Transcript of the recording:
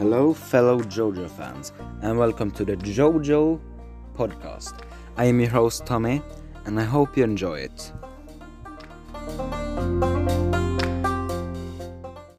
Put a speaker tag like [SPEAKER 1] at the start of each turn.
[SPEAKER 1] Hello, fellow JoJo fans, and welcome to the JoJo podcast. I am your host, Tommy, and I hope you enjoy it.